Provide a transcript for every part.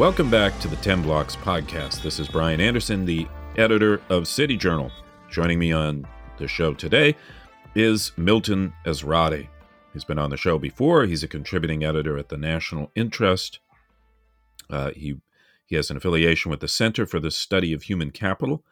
Welcome back to the 10 Blocks podcast. This is Brian Anderson, the editor of City Journal. Joining me on the show today is Milton Ezrati. He's been on the show before. He's a contributing editor at the National Interest. Uh, he he has an affiliation with the Center for the Study of Human Capital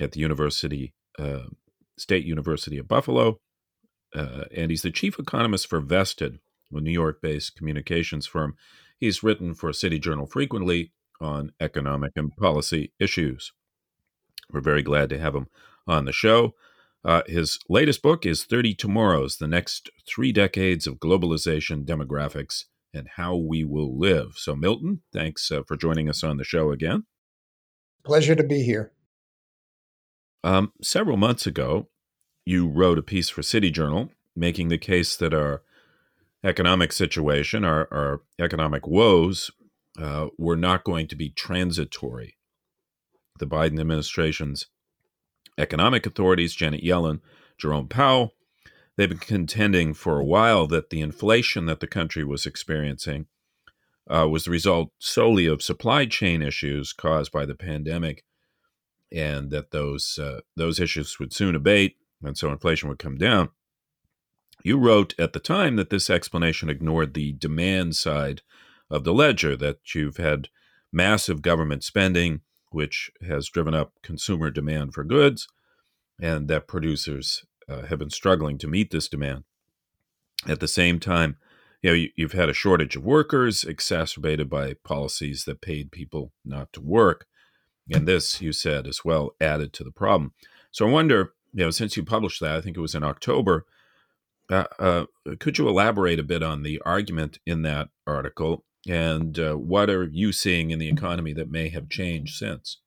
at the University uh, State University of Buffalo, uh, and he's the chief economist for Vested, a New York-based communications firm. He's written for City Journal frequently on economic and policy issues. We're very glad to have him on the show. Uh, his latest book is 30 Tomorrows The Next Three Decades of Globalization, Demographics, and How We Will Live. So, Milton, thanks uh, for joining us on the show again. Pleasure to be here. Um, several months ago, you wrote a piece for City Journal making the case that our economic situation, our, our economic woes, uh, were not going to be transitory. The Biden administration's economic authorities, Janet Yellen, Jerome Powell, they've been contending for a while that the inflation that the country was experiencing uh, was the result solely of supply chain issues caused by the pandemic, and that those uh, those issues would soon abate, and so inflation would come down. You wrote at the time that this explanation ignored the demand side of the ledger, that you've had massive government spending, which has driven up consumer demand for goods, and that producers uh, have been struggling to meet this demand. At the same time, you know, you, you've had a shortage of workers exacerbated by policies that paid people not to work. And this, you said, as well added to the problem. So I wonder, you know, since you published that, I think it was in October, uh, uh, could you elaborate a bit on the argument in that article and uh, what are you seeing in the economy that may have changed since?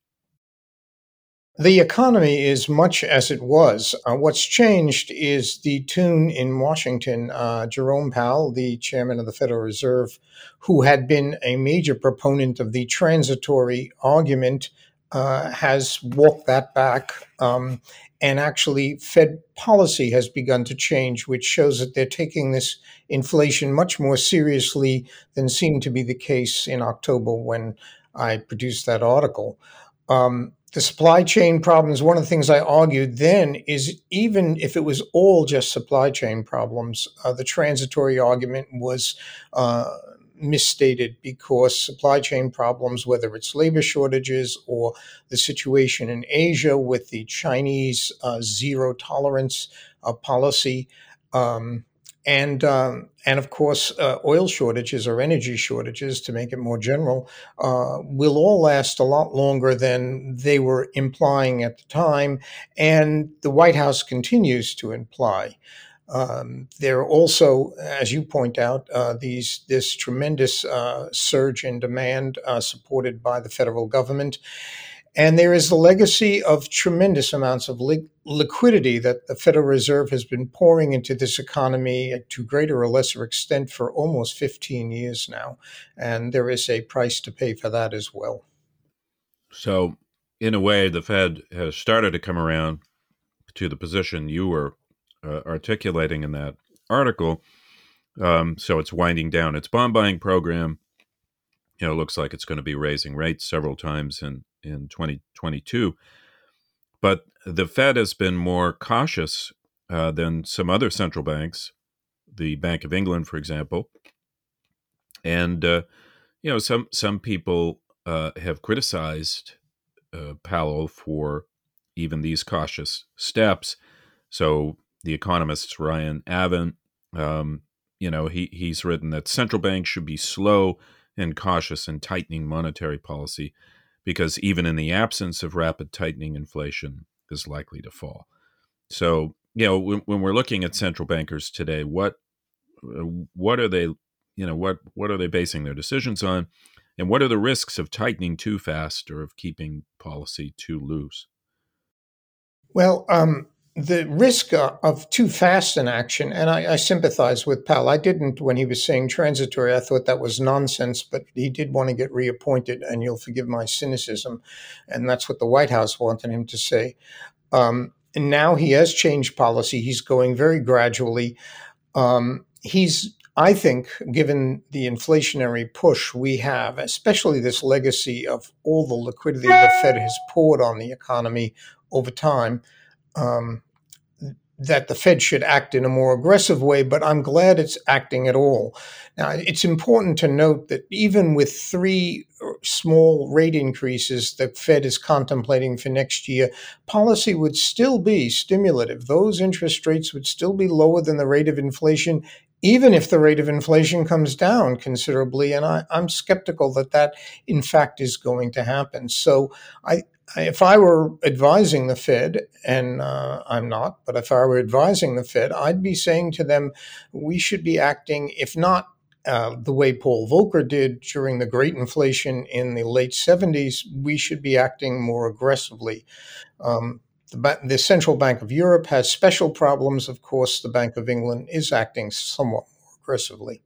The economy is much as it was. Uh, what's changed is the tune in Washington. Uh, Jerome Powell, the chairman of the Federal Reserve, who had been a major proponent of the transitory argument, uh, has walked that back. Um, and actually, Fed policy has begun to change, which shows that they're taking this inflation much more seriously than seemed to be the case in October when I produced that article. Um, the supply chain problems, one of the things I argued then is even if it was all just supply chain problems, uh, the transitory argument was uh, misstated because supply chain problems, whether it's labor shortages or the situation in Asia with the Chinese uh, zero tolerance uh, policy, um, and um, and of course uh, oil shortages or energy shortages to make it more general uh, will all last a lot longer than they were implying at the time and the white house continues to imply um, there are also, as you point out, uh, these this tremendous uh, surge in demand uh, supported by the federal government, and there is the legacy of tremendous amounts of li- liquidity that the Federal Reserve has been pouring into this economy to greater or lesser extent for almost 15 years now. And there is a price to pay for that as well. So, in a way, the Fed has started to come around to the position you were uh, articulating in that article. Um, so, it's winding down its bond buying program. You know, it looks like it's going to be raising rates several times in in 2022. But the Fed has been more cautious uh, than some other central banks, the Bank of England, for example. And uh, you know, some some people uh, have criticized uh, Powell for even these cautious steps. So the economist Ryan Avent, um, you know, he he's written that central banks should be slow and cautious in tightening monetary policy because even in the absence of rapid tightening, inflation is likely to fall. So, you know, when, when we're looking at central bankers today, what what are they, you know, what what are they basing their decisions on, and what are the risks of tightening too fast or of keeping policy too loose? Well, um, the risk of too fast an action, and I, I, sympathize with Powell. I didn't when he was saying transitory. I thought that was nonsense, but he did want to get reappointed, and you'll forgive my cynicism. And that's what the White House wanted him to say. Um, and now he has changed policy. He's going very gradually. Um, he's I think, given the inflationary push we have, especially this legacy of all the liquidity the Fed has poured on the economy over time, um, that the Fed should act in a more aggressive way, but I'm glad it's acting at all. Now, it's important to note that even with three small rate increases the Fed is contemplating for next year, policy would still be stimulative. Those interest rates would still be lower than the rate of inflation, even if the rate of inflation comes down considerably. And I, am skeptical that that, in fact, is going to happen. So I, if I were advising the Fed, and uh, I'm not, but if I were advising the Fed, I'd be saying to them, we should be acting, if not uh, the way Paul Volcker did during the great inflation in the late 70s, we should be acting more aggressively. Um, the, the, Central Bank of Europe has special problems. Of course, the Bank of England is acting somewhat more aggressively.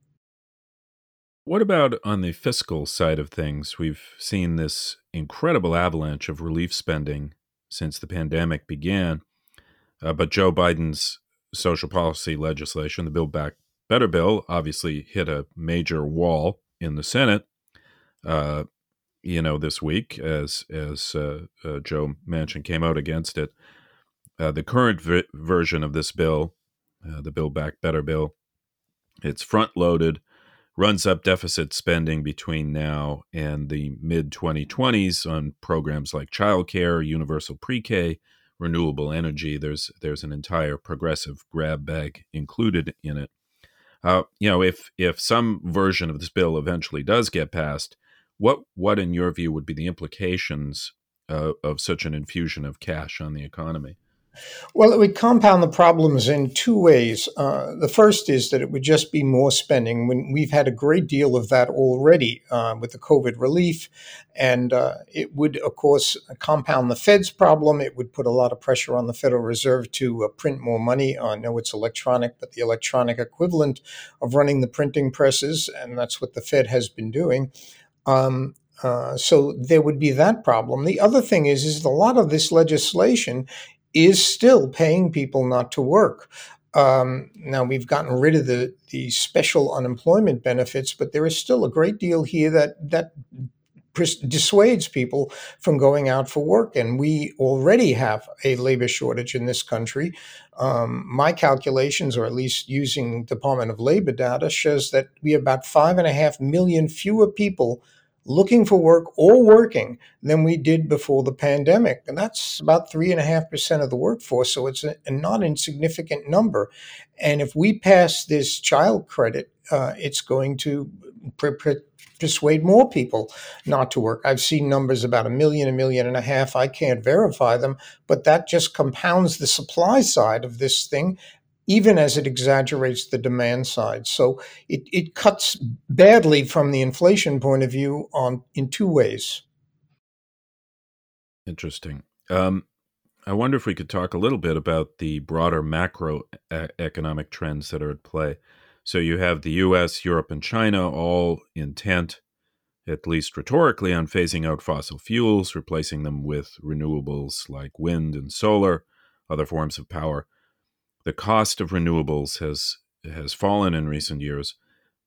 What about on the fiscal side of things? We've seen this incredible avalanche of relief spending since the pandemic began. Uh, but Joe Biden's social policy legislation, the Build Back Better bill, obviously hit a major wall in the Senate. Uh, you know, this week as as uh, uh Joe Manchin came out against it. Uh, the current version of this bill, uh, the Build Back Better bill, it's front loaded runs up deficit spending between now and the mid 2020s on programs like childcare, universal pre-K, renewable energy. There's there's an entire progressive grab bag included in it. Uh, you know, if if some version of this bill eventually does get passed, what what in your view would be the implications uh, of such an infusion of cash on the economy? Well, it would compound the problems in two ways. Uh, the first is that it would just be more spending. When we've had a great deal of that already uh, with the COVID relief, and uh, it would, of course, compound the Fed's problem. It would put a lot of pressure on the Federal Reserve to uh, print more money. I know it's electronic, but the electronic equivalent of running the printing presses, and that's what the Fed has been doing. Um, uh, so there would be that problem. The other thing is, is a lot of this legislation is still paying people not to work. Um, now we've gotten rid of the the special unemployment benefits, but there is still a great deal here that that dissuades people from going out for work. And we already have a labor shortage in this country. Um, my calculations, or at least using Department of Labor data, shows that we have about five and a half million fewer people looking for work or working than we did before the pandemic. And that's about 3.5% of the workforce. So it's a, a not insignificant number. And if we pass this child credit, uh, it's going to persuade more people not to work. I've seen numbers about a million, a million and a half. I can't verify them, but that just compounds the supply side of this thing even as it exaggerates the demand side. So it, it cuts badly from the inflation point of view on in two ways. Interesting. Um, I wonder if we could talk a little bit about the broader macroeconomic trends that are at play. So you have the US, Europe, and China all intent, at least rhetorically, on phasing out fossil fuels, replacing them with renewables like wind and solar, other forms of power the cost of renewables has has fallen in recent years,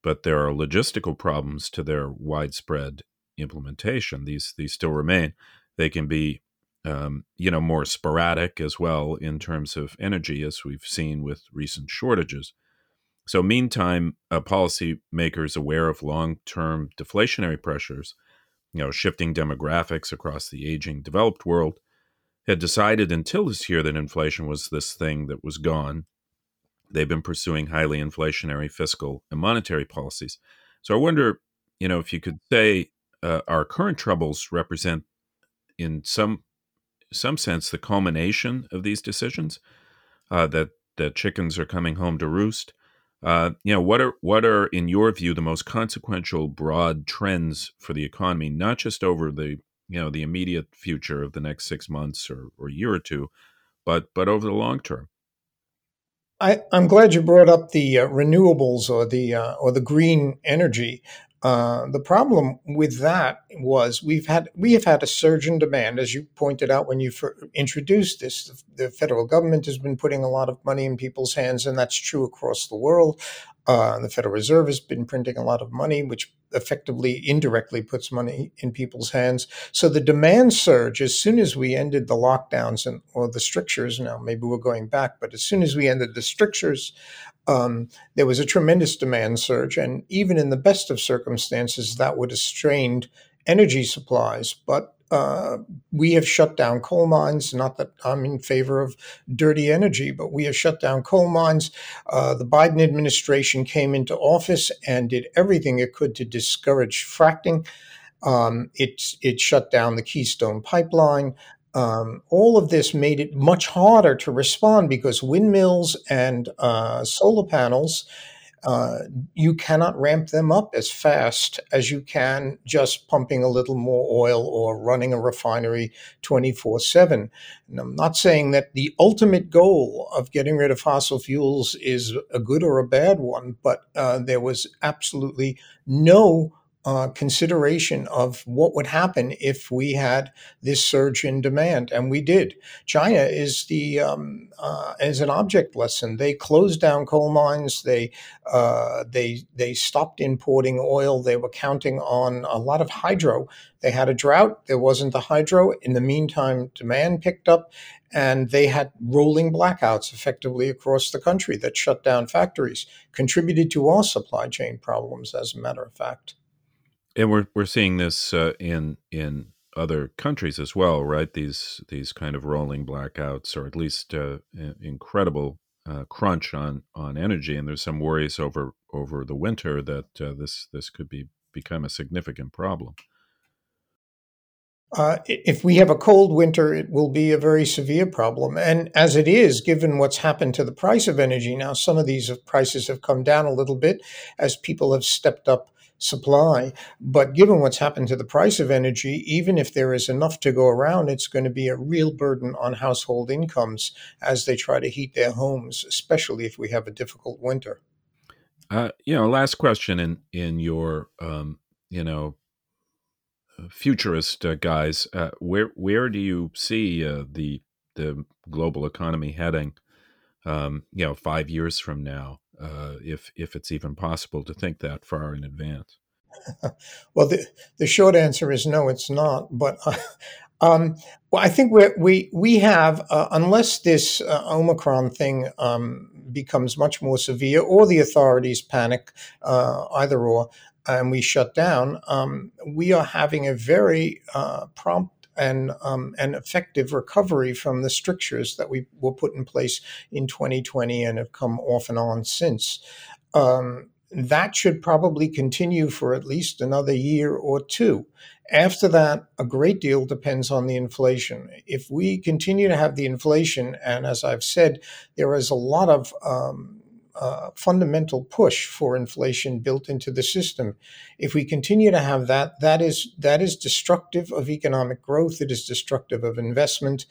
but there are logistical problems to their widespread implementation. These these still remain. They can be um, you know more sporadic as well in terms of energy, as we've seen with recent shortages. So, meantime, uh, policymakers aware of long-term deflationary pressures, you know, shifting demographics across the aging developed world, had decided until this year that inflation was this thing that was gone. They've been pursuing highly inflationary fiscal and monetary policies. So I wonder, you know, if you could say uh, our current troubles represent, in some some sense, the culmination of these decisions. Uh, that the chickens are coming home to roost. Uh, you know, what are what are in your view the most consequential broad trends for the economy, not just over the you know the immediate future of the next six months or, or year or two, but but over the long term. I, am glad you brought up the uh, renewables or the uh, or the green energy. Uh, the problem with that was we've had we have had a surge in demand, as you pointed out when you introduced this. The, the, federal government has been putting a lot of money in people's hands, and that's true across the world. Uh, the Federal Reserve has been printing a lot of money, which effectively indirectly puts money in people's hands. So the demand surge, as soon as we ended the lockdowns and or the strictures, now maybe we're going back, but as soon as we ended the strictures, um, there was a tremendous demand surge, and even in the best of circumstances, that would have strained energy supplies. But uh, we have shut down coal mines. Not that I'm in favor of dirty energy, but we have shut down coal mines. Uh, the Biden administration came into office and did everything it could to discourage fracking. Um, it, it shut down the Keystone pipeline. Um, all of this made it much harder to respond because windmills and uh, solar panels uh, you cannot ramp them up as fast as you can just pumping a little more oil or running a refinery 24 7. And I'm not saying that the ultimate goal of getting rid of fossil fuels is a good or a bad one, but uh, there was absolutely no uh, consideration of what would happen if we had this surge in demand, and we did. China is the um, uh, is an object lesson. They closed down coal mines. They uh, they they stopped importing oil. They were counting on a lot of hydro. They had a drought. There wasn't the hydro. In the meantime, demand picked up, and they had rolling blackouts effectively across the country that shut down factories, contributed to our supply chain problems. As a matter of fact and we're we're seeing this uh, in in other countries as well, right? These these kind of rolling blackouts, or at least uh, incredible uh, crunch on on energy, and there's some worries over over the winter that uh, this this could be become a significant problem. Uh, if we have a cold winter, it will be a very severe problem. And as it is, given what's happened to the price of energy now, some of these prices have come down a little bit as people have stepped up supply. But given what's happened to the price of energy, even if there is enough to go around, it's going to be a real burden on household incomes as they try to heat their homes, especially if we have a difficult winter. Uh, you know, last question in in your um, you know futurist uh, guise, uh, where where do you see uh, the the global economy heading? Um, you know, five years from now uh, if if it's even possible to think that far in advance. well, the the short answer is no, it's not. But uh, um, well, I think we we we have uh, unless this uh, Omicron thing um, becomes much more severe, or the authorities panic, uh, either or, and we shut down. Um, we are having a very prompt and um, an effective recovery from the strictures that we were put in place in 2020 and have come off and on since. Um, that should probably continue for at least another year or two. After that, a great deal depends on the inflation. If we continue to have the inflation, and as I've said, there is a lot of um, uh, fundamental push for inflation built into the system. If we continue to have that, that is that is destructive of economic growth. It is destructive of investment,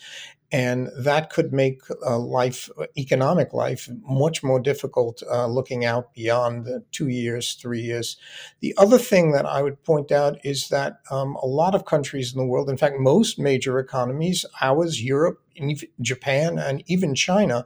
and that could make uh, life, economic life, much more difficult. Uh, looking out beyond the two years, three years. The other thing that I would point out is that um, a lot of countries in the world, in fact, most major economies, ours, Europe, Japan, and even China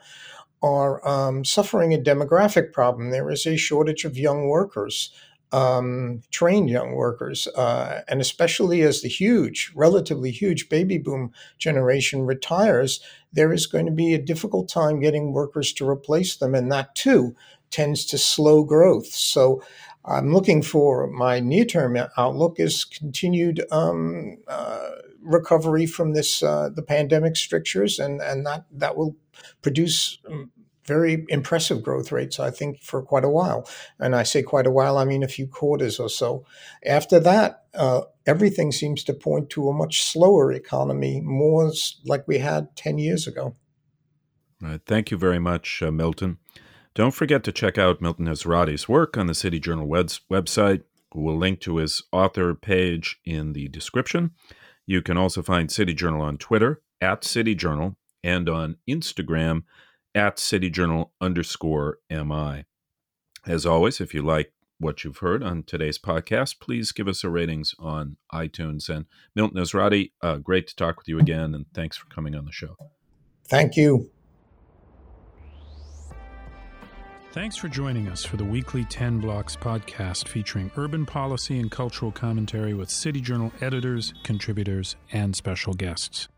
are um, suffering a demographic problem. There is a shortage of young workers, um, trained young workers, uh, and especially as the huge, relatively huge baby boom generation retires, there is going to be a difficult time getting workers to replace them, and that too tends to slow growth. So I'm looking for my near term outlook is continued um, uh, recovery from this uh, the pandemic strictures, and and that that will produce um, very impressive growth rates, I think, for quite a while. And I say quite a while, I mean a few quarters or so. After that, uh, everything seems to point to a much slower economy, more like we had 10 years ago. Right. Thank you very much, uh, Milton. Don't forget to check out Milton Ezrati's work on the City Journal website. We'll link to his author page in the description. You can also find City Journal on Twitter at City Journal and on Instagram at cityjournal underscore MI. As always, if you like what you've heard on today's podcast, please give us a ratings on iTunes. And Milton Ezrati, uh, great to talk with you again, and thanks for coming on the show. Thank you. Thanks for joining us for the weekly 10 Blocks podcast featuring urban policy and cultural commentary with City Journal editors, contributors, and special guests.